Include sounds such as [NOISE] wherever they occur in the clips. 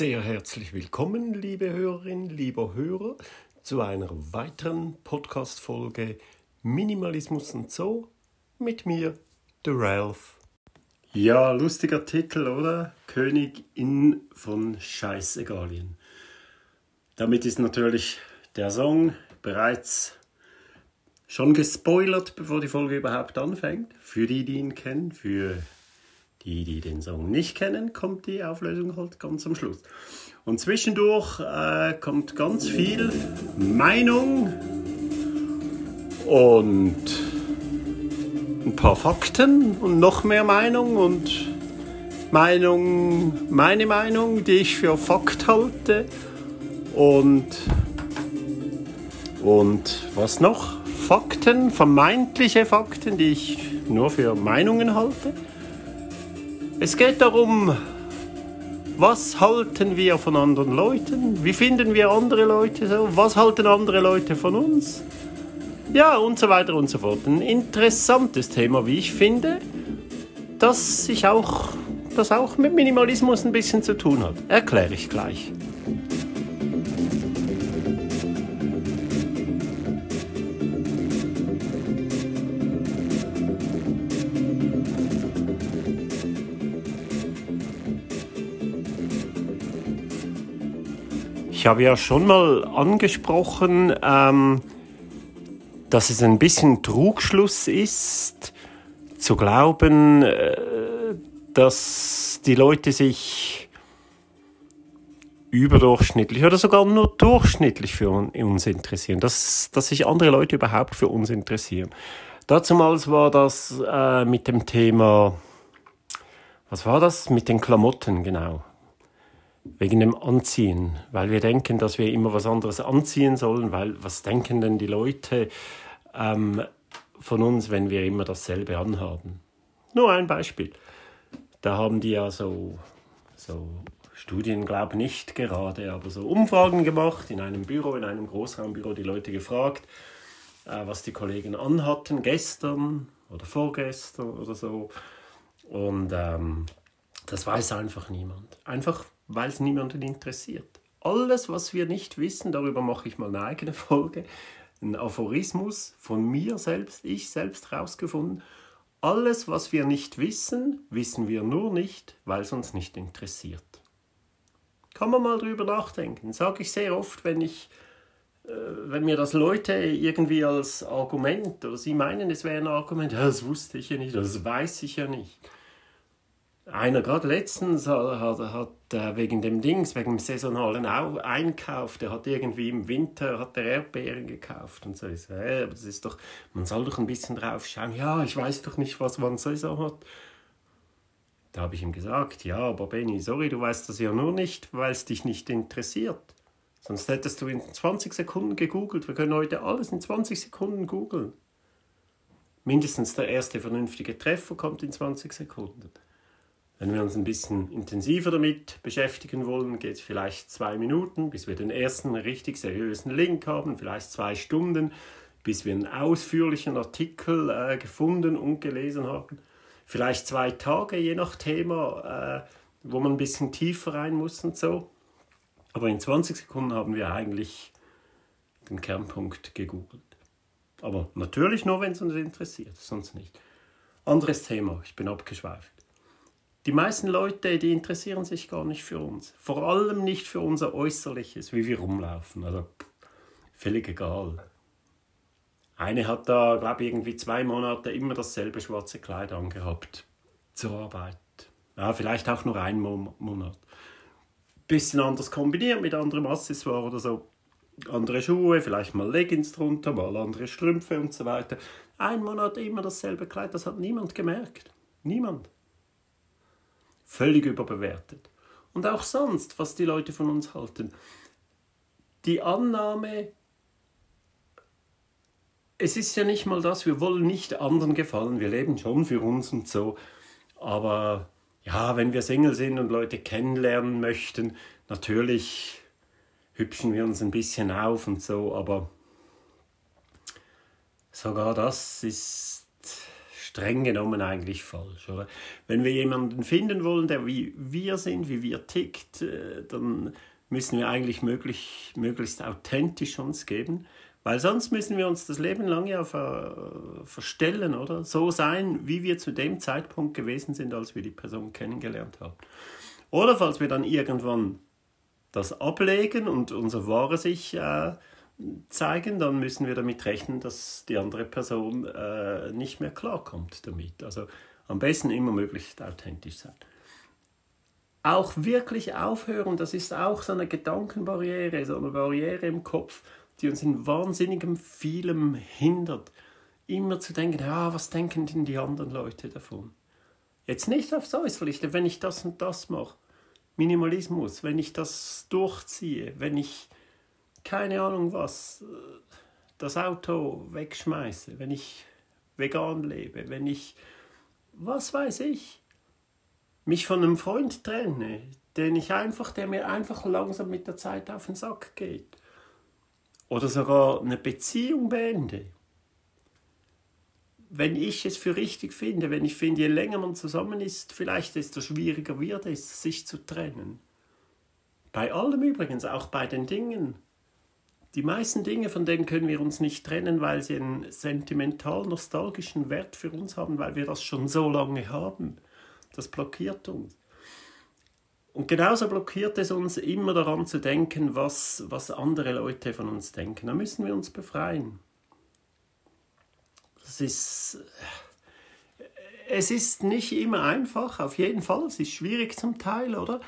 Sehr herzlich willkommen, liebe Hörerinnen, lieber Hörer, zu einer weiteren Podcast-Folge Minimalismus und so mit mir, der Ralph. Ja, lustiger Titel, oder? Königin von Scheißegalien. Damit ist natürlich der Song bereits schon gespoilert, bevor die Folge überhaupt anfängt. Für die, die ihn kennen, für die, die den Song nicht kennen, kommt die Auflösung halt ganz am Schluss. Und zwischendurch äh, kommt ganz viel Meinung und ein paar Fakten und noch mehr Meinung und Meinung, meine Meinung, die ich für Fakt halte und und was noch? Fakten, vermeintliche Fakten, die ich nur für Meinungen halte. Es geht darum, was halten wir von anderen Leuten? Wie finden wir andere Leute so? Was halten andere Leute von uns? Ja, und so weiter und so fort. Ein interessantes Thema, wie ich finde, das sich auch, das auch mit Minimalismus ein bisschen zu tun hat. Erkläre ich gleich. Ich habe ja schon mal angesprochen, ähm, dass es ein bisschen Trugschluss ist, zu glauben, äh, dass die Leute sich überdurchschnittlich oder sogar nur durchschnittlich für uns interessieren, dass, dass sich andere Leute überhaupt für uns interessieren. Dazumals war das äh, mit dem Thema, was war das? Mit den Klamotten, genau wegen dem Anziehen, weil wir denken, dass wir immer was anderes anziehen sollen, weil was denken denn die Leute ähm, von uns, wenn wir immer dasselbe anhaben? Nur ein Beispiel. Da haben die ja so, so Studien, glaube nicht gerade, aber so Umfragen gemacht in einem Büro, in einem Großraumbüro, die Leute gefragt, äh, was die Kollegen anhatten gestern oder vorgestern oder so. Und ähm, das weiß einfach niemand. Einfach weil es niemanden interessiert. Alles, was wir nicht wissen, darüber mache ich mal eine eigene [LAUGHS] Folge, ein Aphorismus von mir selbst, ich selbst rausgefunden. Alles, was wir nicht wissen, wissen wir nur nicht, weil es uns nicht interessiert. Kann man mal drüber nachdenken. Sage ich sehr oft, wenn ich äh, wenn mir das Leute irgendwie als Argument oder sie meinen, es wäre ein Argument, das wusste ich ja nicht, das weiß ich ja nicht. Einer gerade letztens hat, hat, äh, wegen dem Dings, wegen dem saisonalen Einkauf, der hat irgendwie im Winter hat der Erdbeeren gekauft und so. Ich so hey, das ist doch, man soll doch ein bisschen drauf schauen. Ja, ich weiß doch nicht, was man Saison hat. Da habe ich ihm gesagt, ja, aber Benny, sorry, du weißt das ja nur nicht, weil es dich nicht interessiert. Sonst hättest du in 20 Sekunden gegoogelt. Wir können heute alles in 20 Sekunden googeln. Mindestens der erste vernünftige Treffer kommt in 20 Sekunden. Wenn wir uns ein bisschen intensiver damit beschäftigen wollen, geht es vielleicht zwei Minuten, bis wir den ersten richtig seriösen Link haben, vielleicht zwei Stunden, bis wir einen ausführlichen Artikel äh, gefunden und gelesen haben. Vielleicht zwei Tage, je nach Thema, äh, wo man ein bisschen tiefer rein muss und so. Aber in 20 Sekunden haben wir eigentlich den Kernpunkt gegoogelt. Aber natürlich nur, wenn es uns interessiert, sonst nicht. Anderes Thema, ich bin abgeschweift. Die meisten Leute, die interessieren sich gar nicht für uns. Vor allem nicht für unser Äußerliches, wie wir rumlaufen. Also völlig egal. Eine hat da, glaube ich, irgendwie zwei Monate immer dasselbe schwarze Kleid angehabt. Zur Arbeit. Ja, vielleicht auch nur einen Monat. Bisschen anders kombiniert mit anderem Accessoire oder so. Andere Schuhe, vielleicht mal Leggings drunter, mal andere Strümpfe und so weiter. Ein Monat immer dasselbe Kleid, das hat niemand gemerkt. Niemand völlig überbewertet. Und auch sonst, was die Leute von uns halten. Die Annahme, es ist ja nicht mal das, wir wollen nicht anderen gefallen, wir leben schon für uns und so, aber ja, wenn wir Single sind und Leute kennenlernen möchten, natürlich hübschen wir uns ein bisschen auf und so, aber sogar das ist streng genommen eigentlich falsch. Oder? Wenn wir jemanden finden wollen, der wie wir sind, wie wir tickt, äh, dann müssen wir eigentlich möglich, möglichst authentisch uns geben. Weil sonst müssen wir uns das Leben lang ja ver, verstellen, oder? So sein, wie wir zu dem Zeitpunkt gewesen sind, als wir die Person kennengelernt haben. Oder falls wir dann irgendwann das ablegen und unser wahres Ich äh, zeigen, dann müssen wir damit rechnen, dass die andere Person äh, nicht mehr klarkommt damit. Also am besten immer möglichst authentisch sein. Auch wirklich aufhören, das ist auch so eine Gedankenbarriere, so eine Barriere im Kopf, die uns in wahnsinnigem vielem hindert. Immer zu denken, ja, was denken denn die anderen Leute davon? Jetzt nicht aufs Äußerliche, wenn ich das und das mache. Minimalismus, wenn ich das durchziehe, wenn ich keine Ahnung was, das Auto wegschmeiße, wenn ich vegan lebe, wenn ich, was weiß ich, mich von einem Freund trenne, den ich einfach, der mir einfach langsam mit der Zeit auf den Sack geht oder sogar eine Beziehung beende, wenn ich es für richtig finde, wenn ich finde, je länger man zusammen ist, vielleicht desto schwieriger wird es, sich zu trennen. Bei allem übrigens, auch bei den Dingen. Die meisten Dinge, von denen können wir uns nicht trennen, weil sie einen sentimental-nostalgischen Wert für uns haben, weil wir das schon so lange haben. Das blockiert uns. Und genauso blockiert es uns immer daran zu denken, was, was andere Leute von uns denken. Da müssen wir uns befreien. Das ist, es ist nicht immer einfach, auf jeden Fall. Es ist schwierig zum Teil, oder?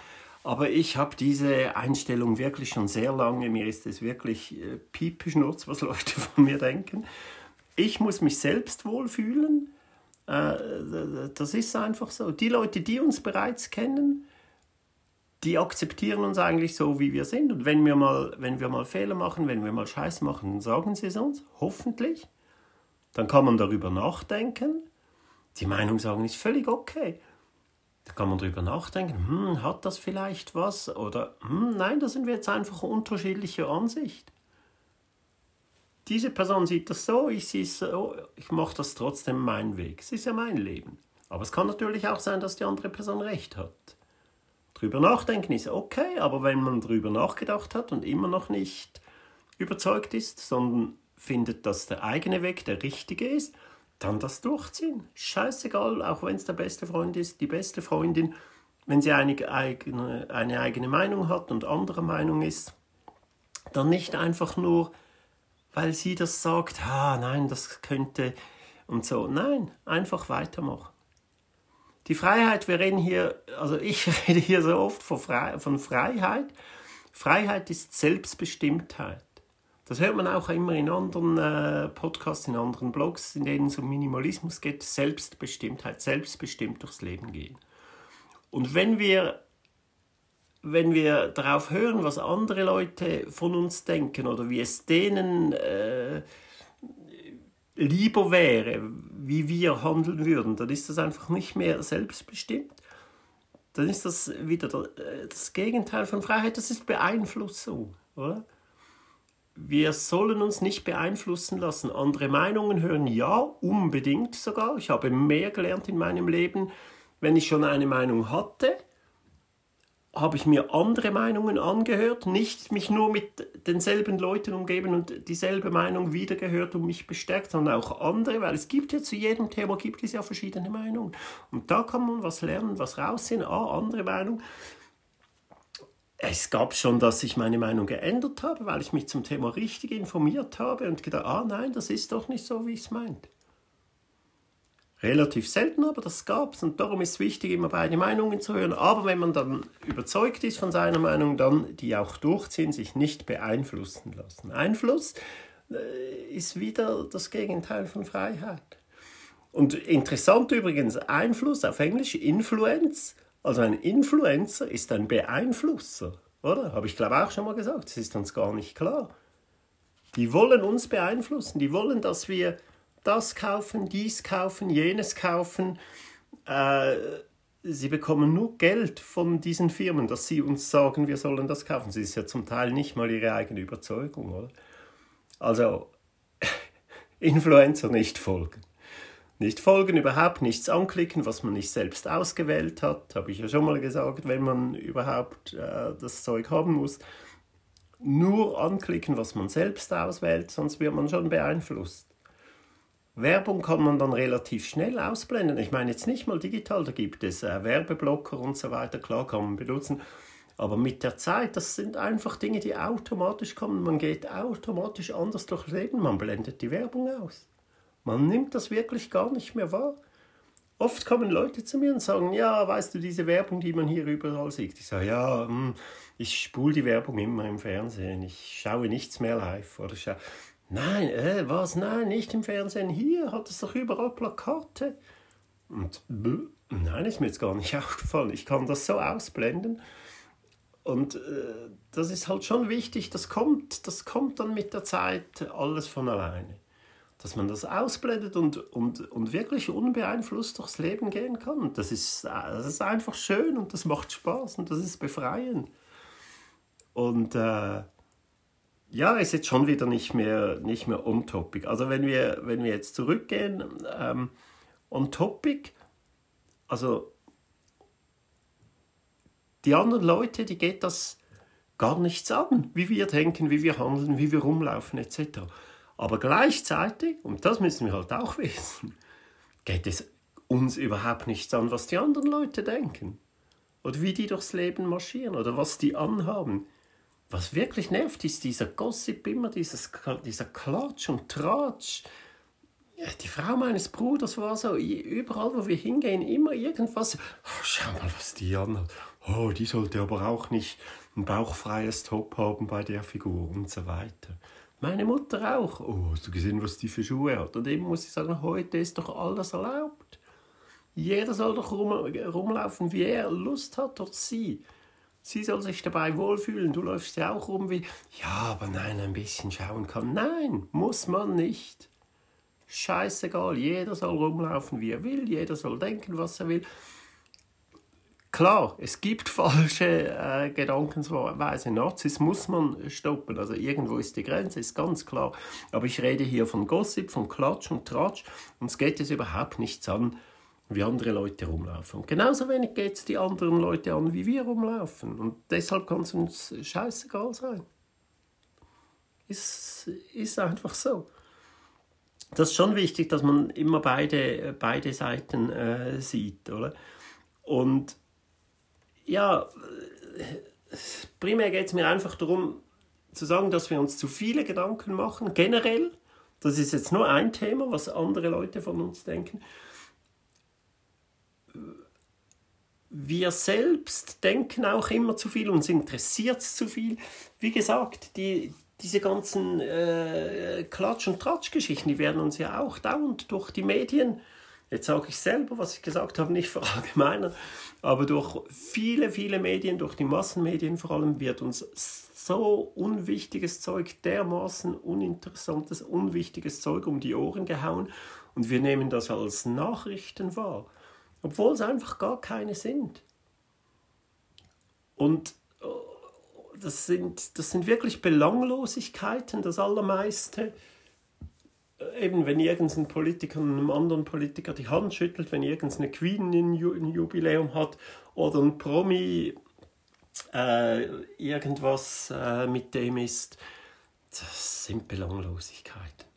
Aber ich habe diese Einstellung wirklich schon sehr lange. Mir ist es wirklich äh, piepeschnurz, was [LAUGHS] Leute von mir denken. Ich muss mich selbst wohlfühlen. Äh, das ist einfach so. Die Leute, die uns bereits kennen, die akzeptieren uns eigentlich so, wie wir sind. Und wenn wir mal, wenn wir mal Fehler machen, wenn wir mal Scheiß machen, dann sagen sie es uns, hoffentlich. Dann kann man darüber nachdenken. Die Meinung sagen ist völlig okay. Da kann man darüber nachdenken, hm, hat das vielleicht was? Oder hm, nein, da sind wir jetzt einfach unterschiedlicher Ansicht. Diese Person sieht das so, ich sehe es so, ich mache das trotzdem meinen Weg. Es ist ja mein Leben. Aber es kann natürlich auch sein, dass die andere Person recht hat. Drüber nachdenken ist okay, aber wenn man drüber nachgedacht hat und immer noch nicht überzeugt ist, sondern findet, dass der eigene Weg der richtige ist, dann das durchziehen. Scheißegal, auch wenn es der beste Freund ist, die beste Freundin, wenn sie eine eigene, eine eigene Meinung hat und anderer Meinung ist, dann nicht einfach nur, weil sie das sagt, ah nein, das könnte und so. Nein, einfach weitermachen. Die Freiheit, wir reden hier, also ich [LAUGHS] rede hier so oft von, Freiheit. Freiheit ist Selbstbestimmtheit. Das hört man auch immer in anderen äh, Podcasts, in anderen Blogs, in denen es um Minimalismus geht. Selbstbestimmtheit, selbstbestimmt durchs Leben gehen. Und wenn wir, wenn wir darauf hören, was andere Leute von uns denken oder wie es denen äh, lieber wäre, wie wir handeln würden, dann ist das einfach nicht mehr selbstbestimmt. Dann ist das wieder äh, das Gegenteil von Freiheit, das ist Beeinflussung. Oder? Wir sollen uns nicht beeinflussen lassen. Andere Meinungen hören, ja, unbedingt sogar. Ich habe mehr gelernt in meinem Leben, wenn ich schon eine Meinung hatte, habe ich mir andere Meinungen angehört, nicht mich nur mit denselben Leuten umgeben und dieselbe Meinung wiedergehört und mich bestärkt, sondern auch andere, weil es gibt ja zu jedem Thema gibt es ja verschiedene Meinungen. Und da kann man was lernen, was raussehen, ah, andere Meinung. Es gab schon, dass ich meine Meinung geändert habe, weil ich mich zum Thema richtig informiert habe und gedacht, ah nein, das ist doch nicht so, wie ich es meinte. Relativ selten, aber das gab es und darum ist es wichtig, immer beide Meinungen zu hören. Aber wenn man dann überzeugt ist von seiner Meinung, dann die auch durchziehen, sich nicht beeinflussen lassen. Einfluss äh, ist wieder das Gegenteil von Freiheit. Und interessant übrigens, Einfluss auf Englisch, Influence. Also ein Influencer ist ein Beeinflusser, oder? Habe ich glaube auch schon mal gesagt, das ist uns gar nicht klar. Die wollen uns beeinflussen, die wollen, dass wir das kaufen, dies kaufen, jenes kaufen. Äh, sie bekommen nur Geld von diesen Firmen, dass sie uns sagen, wir sollen das kaufen. Das ist ja zum Teil nicht mal ihre eigene Überzeugung, oder? Also, [LAUGHS] Influencer nicht folgen. Nicht folgen, überhaupt nichts anklicken, was man nicht selbst ausgewählt hat. Habe ich ja schon mal gesagt, wenn man überhaupt äh, das Zeug haben muss. Nur anklicken, was man selbst auswählt, sonst wird man schon beeinflusst. Werbung kann man dann relativ schnell ausblenden. Ich meine jetzt nicht mal digital, da gibt es äh, Werbeblocker und so weiter, klar kann man benutzen. Aber mit der Zeit, das sind einfach Dinge, die automatisch kommen. Man geht automatisch anders durchs Leben, man blendet die Werbung aus. Man nimmt das wirklich gar nicht mehr wahr. Oft kommen Leute zu mir und sagen, ja, weißt du, diese Werbung, die man hier überall sieht. Ich sage, ja, hm, ich spule die Werbung immer im Fernsehen. Ich schaue nichts mehr live. Oder schaue. Nein, äh, was? Nein, nicht im Fernsehen. Hier hat es doch überall Plakate. Und nein, ist mir jetzt gar nicht [LAUGHS] aufgefallen. Ich kann das so ausblenden. Und äh, das ist halt schon wichtig. Das kommt, das kommt dann mit der Zeit alles von alleine. Dass man das ausblendet und, und, und wirklich unbeeinflusst durchs Leben gehen kann. Das ist, das ist einfach schön und das macht Spaß und das ist befreiend. Und äh, ja, ist jetzt schon wieder nicht mehr, nicht mehr on topic. Also wenn wir, wenn wir jetzt zurückgehen, ähm, on topic, also die anderen Leute, die geht das gar nichts an, wie wir denken, wie wir handeln, wie wir rumlaufen etc. Aber gleichzeitig, und das müssen wir halt auch wissen, [LAUGHS] geht es uns überhaupt nichts an, was die anderen Leute denken. Oder wie die durchs Leben marschieren oder was die anhaben. Was wirklich nervt, ist dieser Gossip immer, dieses, dieser Klatsch und Tratsch. Die Frau meines Bruders war so, überall wo wir hingehen, immer irgendwas. Oh, schau mal, was die anhat. Oh, die sollte aber auch nicht ein bauchfreies Top haben bei der Figur und so weiter. Meine Mutter auch. Oh, hast du gesehen, was die für Schuhe hat? Und eben muss ich sagen, heute ist doch alles erlaubt. Jeder soll doch rum, rumlaufen, wie er Lust hat oder sie. Sie soll sich dabei wohlfühlen. Du läufst ja auch rum wie, ja, aber nein, ein bisschen schauen kann. Nein, muss man nicht. Scheißegal, jeder soll rumlaufen, wie er will, jeder soll denken, was er will. Klar, es gibt falsche äh, Gedankensweise. Nazis muss man stoppen. Also irgendwo ist die Grenze, ist ganz klar. Aber ich rede hier von Gossip, von Klatsch und Tratsch. Uns geht es überhaupt nichts an, wie andere Leute rumlaufen. Und genauso wenig geht es die anderen Leute an, wie wir rumlaufen. Und deshalb kann es uns scheißegal sein. Ist, ist einfach so. Das ist schon wichtig, dass man immer beide, beide Seiten äh, sieht, oder? Und ja, primär geht es mir einfach darum, zu sagen, dass wir uns zu viele Gedanken machen, generell. Das ist jetzt nur ein Thema, was andere Leute von uns denken. wir selbst denken auch immer zu viel, uns interessiert es zu viel. Wie gesagt, die, diese ganzen äh, Klatsch- und Tratsch-Geschichten, die werden uns ja auch dauernd durch die Medien, jetzt sage ich selber, was ich gesagt habe, nicht [LAUGHS] verallgemeinern, aber durch viele, viele Medien, durch die Massenmedien vor allem, wird uns so unwichtiges Zeug, dermaßen uninteressantes, unwichtiges Zeug um die Ohren gehauen und wir nehmen das als Nachrichten wahr obwohl es einfach gar keine sind. Und oh, das sind, das sind wirklich Belanglosigkeiten, das Allermeiste. Eben, wenn irgendein Politiker einem anderen Politiker die Hand schüttelt, wenn irgendeine Queen ein Jubiläum hat oder ein Promi äh, irgendwas äh, mit dem ist, das sind Belanglosigkeiten.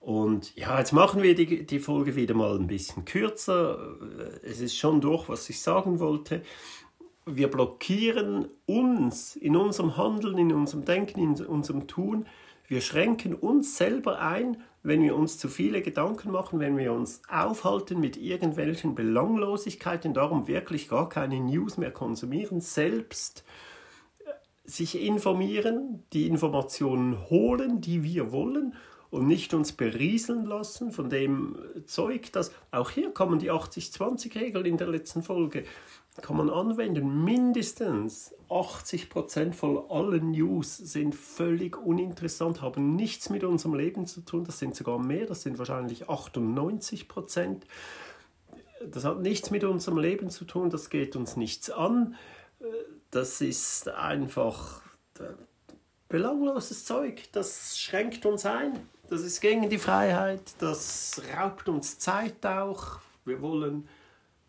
Und ja, jetzt machen wir die, die Folge wieder mal ein bisschen kürzer. Es ist schon durch, was ich sagen wollte. Wir blockieren uns in unserem Handeln, in unserem Denken, in unserem Tun. Wir schränken uns selber ein, wenn wir uns zu viele Gedanken machen, wenn wir uns aufhalten mit irgendwelchen Belanglosigkeiten, darum wirklich gar keine News mehr konsumieren, selbst sich informieren, die Informationen holen, die wir wollen und nicht uns berieseln lassen von dem Zeug, das auch hier kommen die 80-20-Regel in der letzten Folge, kann man anwenden. Mindestens 80% von allen News sind völlig uninteressant, haben nichts mit unserem Leben zu tun. Das sind sogar mehr, das sind wahrscheinlich 98%. Das hat nichts mit unserem Leben zu tun, das geht uns nichts an. Das ist einfach belangloses Zeug. Das schränkt uns ein. Das ist gegen die Freiheit. Das raubt uns Zeit auch. Wir wollen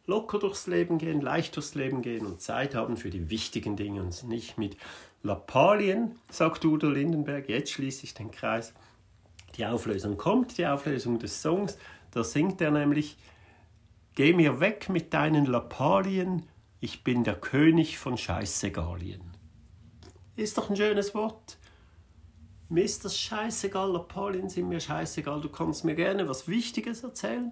locker durchs Leben gehen, leicht durchs Leben gehen und Zeit haben für die wichtigen Dinge und nicht mit Lappalien, sagt Udo Lindenberg. Jetzt schließe ich den Kreis. Die Auflösung kommt, die Auflösung des Songs. Da singt er nämlich: Geh mir weg mit deinen Lappalien, ich bin der König von Scheißegalien. Ist doch ein schönes Wort. Mir ist das scheißegal, Lappalien sind mir scheißegal. Du kannst mir gerne was Wichtiges erzählen.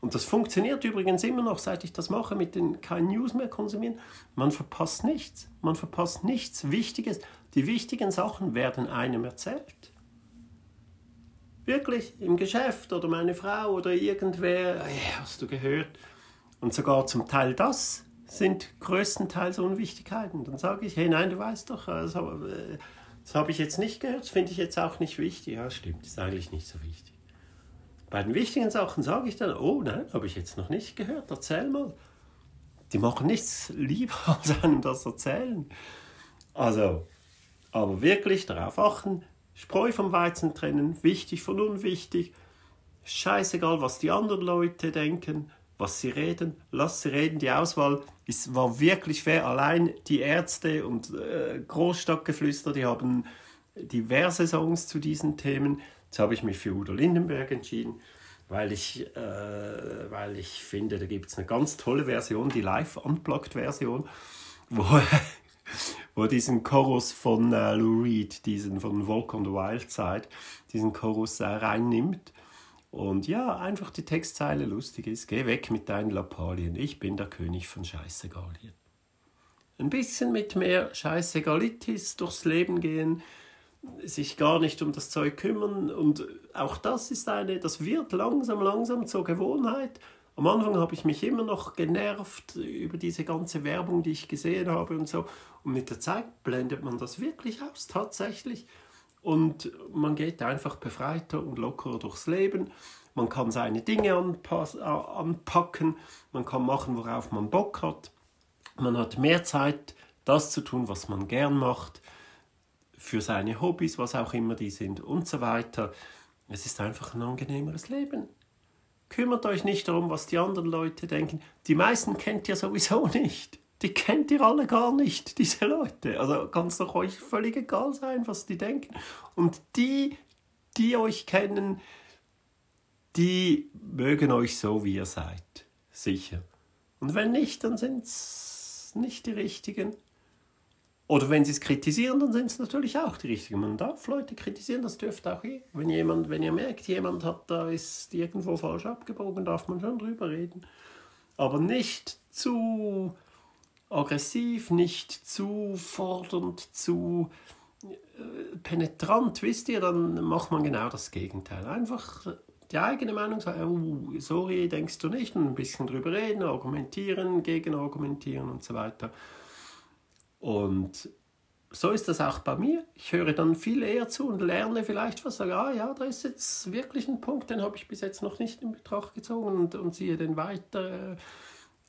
Und das funktioniert übrigens immer noch, seit ich das mache, mit den kein News mehr konsumieren. Man verpasst nichts. Man verpasst nichts Wichtiges. Die wichtigen Sachen werden einem erzählt. Wirklich, im Geschäft oder meine Frau oder irgendwer, hey, hast du gehört? Und sogar zum Teil das sind größtenteils Unwichtigkeiten. Dann sage ich, hey, nein, du weißt doch, das habe, das habe ich jetzt nicht gehört, das finde ich jetzt auch nicht wichtig. Ja, stimmt, ist eigentlich nicht so wichtig. Bei den wichtigen Sachen sage ich dann, oh nein, habe ich jetzt noch nicht gehört, erzähl mal. Die machen nichts lieber, [LAUGHS] als einem das erzählen. Also, aber wirklich darauf achten, Spreu vom Weizen trennen, wichtig von unwichtig. Scheißegal, was die anderen Leute denken, was sie reden, lass sie reden. Die Auswahl ist, war wirklich fair. Allein die Ärzte und äh, Großstadtgeflüster, die haben diverse Songs zu diesen Themen. Jetzt habe ich mich für Udo Lindenberg entschieden, weil ich, äh, weil ich finde, da gibt es eine ganz tolle Version, die Live-Unplugged-Version, wo [LAUGHS] wo diesen Chorus von äh, Lou Reed, diesen von Walk on the Wild Side, diesen Chorus äh, reinnimmt. Und ja, einfach die Textzeile lustig ist. Geh weg mit deinen Lappalien, ich bin der König von Scheißegalien. Ein bisschen mit mehr Scheißegalitis durchs Leben gehen, sich gar nicht um das Zeug kümmern. Und auch das ist eine, das wird langsam, langsam zur Gewohnheit. Am Anfang habe ich mich immer noch genervt über diese ganze Werbung, die ich gesehen habe und so. Und mit der Zeit blendet man das wirklich aus, tatsächlich. Und man geht einfach befreiter und lockerer durchs Leben. Man kann seine Dinge anpacken, man kann machen, worauf man Bock hat. Man hat mehr Zeit, das zu tun, was man gern macht, für seine Hobbys, was auch immer die sind und so weiter. Es ist einfach ein angenehmeres Leben. Kümmert euch nicht darum, was die anderen Leute denken. Die meisten kennt ihr sowieso [LAUGHS] nicht. Die kennt ihr alle gar nicht, diese Leute. Also kann es doch euch völlig egal sein, was die denken. Und die, die euch kennen, die mögen euch so, wie ihr seid. Sicher. Und wenn nicht, dann sind es nicht die richtigen. Oder wenn sie es kritisieren, dann sind es natürlich auch die richtigen. Man darf Leute kritisieren, das dürfte auch ihr. Wenn, jemand, wenn ihr merkt, jemand hat da ist irgendwo falsch abgebogen, darf man schon drüber reden. Aber nicht zu aggressiv, nicht zu fordernd, zu äh, penetrant, wisst ihr, dann macht man genau das Gegenteil. Einfach die eigene Meinung sagen, oh, sorry, denkst du nicht, und ein bisschen drüber reden, argumentieren, gegenargumentieren und so weiter. Und so ist das auch bei mir. Ich höre dann viel eher zu und lerne vielleicht was. Sage, ah ja, da ist jetzt wirklich ein Punkt, den habe ich bis jetzt noch nicht in Betracht gezogen und, und ziehe den weiter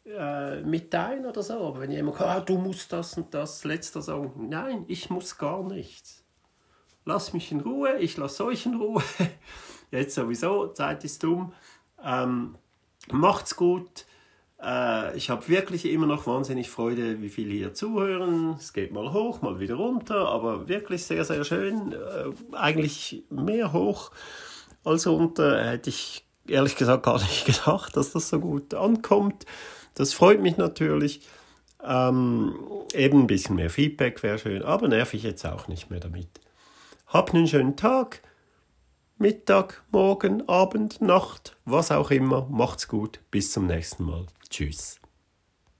äh, mit ein oder so. Aber wenn jemand sagt, ah, du musst das und das, letzter sagen, nein, ich muss gar nichts. Lass mich in Ruhe, ich lasse euch in Ruhe. [LAUGHS] jetzt sowieso, Zeit ist dumm. Ähm, macht's gut äh, ich habe wirklich immer noch wahnsinnig Freude, wie viele hier zuhören. Es geht mal hoch, mal wieder runter, aber wirklich sehr, sehr schön. Äh, eigentlich mehr hoch als runter. Hätte ich ehrlich gesagt gar nicht [LAUGHS] gedacht, dass das so gut ankommt. Das freut mich natürlich. Ähm, eben ein bisschen mehr Feedback wäre schön, aber nerv ich jetzt auch nicht mehr damit. Habt einen schönen Tag. Mittag, Morgen, Abend, Nacht, was auch immer. Macht's gut. Bis zum nächsten Mal. Tschüss.